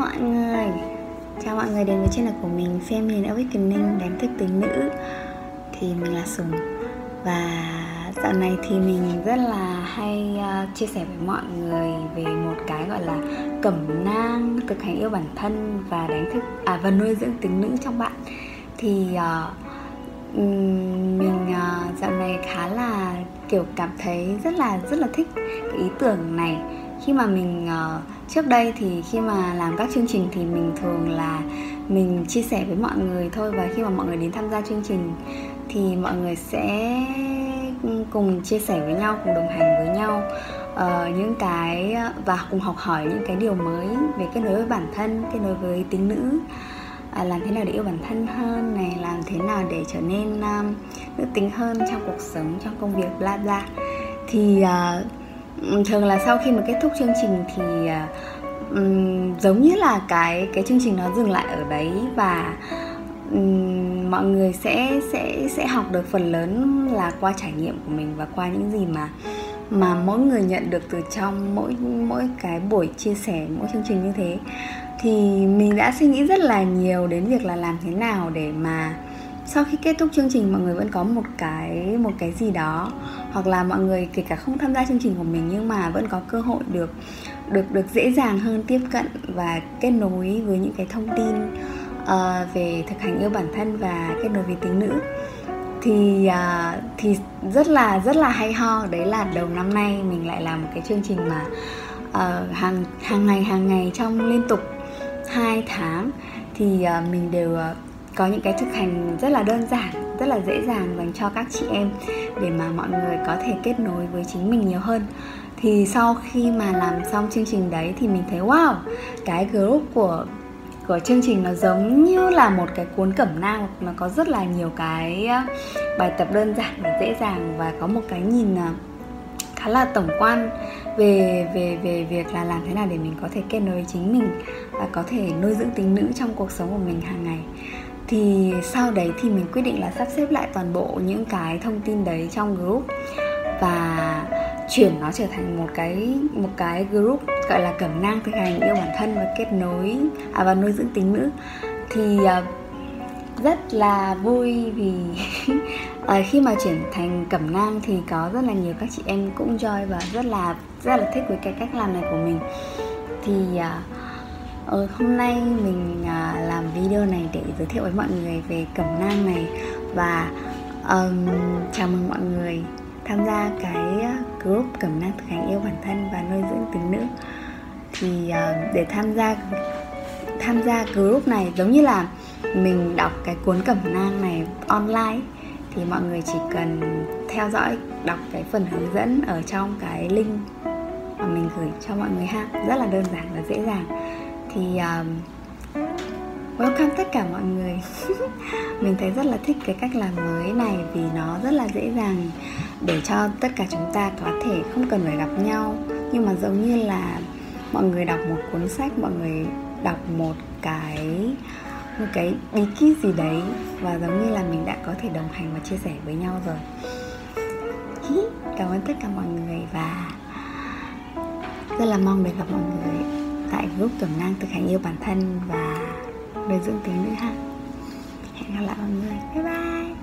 mọi người. Chào mọi người đến với channel của mình Feminine Awakening đánh thức tính nữ. Thì mình là Sùng. Và dạo này thì mình rất là hay à, chia sẻ với mọi người về một cái gọi là cẩm nang thực hành yêu bản thân và đánh thức à và nuôi dưỡng tính nữ trong bạn. Thì uh, mình uh, dạo này khá là kiểu cảm thấy rất là rất là thích cái ý tưởng này khi mà mình uh, trước đây thì khi mà làm các chương trình thì mình thường là mình chia sẻ với mọi người thôi. Và khi mà mọi người đến tham gia chương trình thì mọi người sẽ cùng chia sẻ với nhau cùng đồng hành với nhau uh, những cái và cùng học hỏi những cái điều mới về kết nối với bản thân kết nối với tính nữ. À, làm thế nào để yêu bản thân hơn này làm thế nào để trở nên um, nữ tính hơn trong cuộc sống trong công việc bla bla. Thì uh, thường là sau khi mà kết thúc chương trình thì um, giống như là cái cái chương trình nó dừng lại ở đấy và um, mọi người sẽ sẽ sẽ học được phần lớn là qua trải nghiệm của mình và qua những gì mà mà mỗi người nhận được từ trong mỗi mỗi cái buổi chia sẻ mỗi chương trình như thế. Thì mình đã suy nghĩ rất là nhiều đến việc là làm thế nào để mà sau khi kết thúc chương trình mọi người vẫn có một cái một cái gì đó hoặc là mọi người kể cả không tham gia chương trình của mình nhưng mà vẫn có cơ hội được được được dễ dàng hơn tiếp cận và kết nối với những cái thông tin uh, về thực hành yêu bản thân và kết nối với tính nữ. Thì uh, thì rất là rất là hay ho đấy là đầu năm nay mình lại làm một cái chương trình mà uh, hàng hàng ngày hàng ngày trong liên tục 2 tháng. Thì uh, mình đều uh, có những cái thực hành rất là đơn giản, rất là dễ dàng dành cho các chị em để mà mọi người có thể kết nối với chính mình nhiều hơn. Thì sau khi mà làm xong chương trình đấy thì mình thấy, wow, cái group của của chương trình nó giống như là một cái cuốn cẩm nang, nó có rất là nhiều cái ờ, bài tập đơn giản và dễ dàng và có một cái nhìn ờ, khá là tổng quan về về về việc là làm thế nào để mình có thể kết nối chính mình và có thể nuôi dưỡng tính nữ trong cuộc sống của mình hàng ngày thì sau đấy thì mình quyết định là sắp xếp lại toàn bộ những cái thông tin đấy trong group và chuyển nó trở thành một cái một cái group gọi là cẩm nang thực hành yêu bản thân và kết nối à, và nuôi dưỡng tính nữ. Thì uh, rất là vui vì uh, khi mà chuyển thành cẩm nang thì có rất là nhiều các chị em cũng join và rất là rất là thích với cái cách làm này của mình. Thì uh, hôm nay mình uh, để giới thiệu với mọi người về cẩm nang này. Và um, chào mừng mọi người tham gia cái ờ, group cẩm nang thực hành yêu bản thân và nuôi dưỡng tính nữ. Thì uh, để tham gia tham gia group này giống như là mình đọc cái cuốn cẩm nang này online thì mọi người chỉ cần theo dõi đọc cái phần hướng dẫn ở trong cái link mà mình gửi cho mọi người ha. Rất là đơn giản và dễ dàng. Thì um, welcome tất cả mọi người. Mình thấy rất là thích cái cách làm mới này vì nó rất là dễ dàng để cho tất cả chúng ta có thể không cần phải gặp nhau. Nhưng mà giống như là mọi người đọc một cuốn sách, mọi người đọc một cái một cái bí kíp gì đấy và giống như là mình đã có thể đồng hành và chia sẻ với nhau rồi. Cảm ơn tất cả mọi người và rất là mong được gặp mọi người tại group cẩm nang thực hành yêu bản thân và về dưỡng tính nữ ha. Hẹn gặp lại mọi người. Bye bye.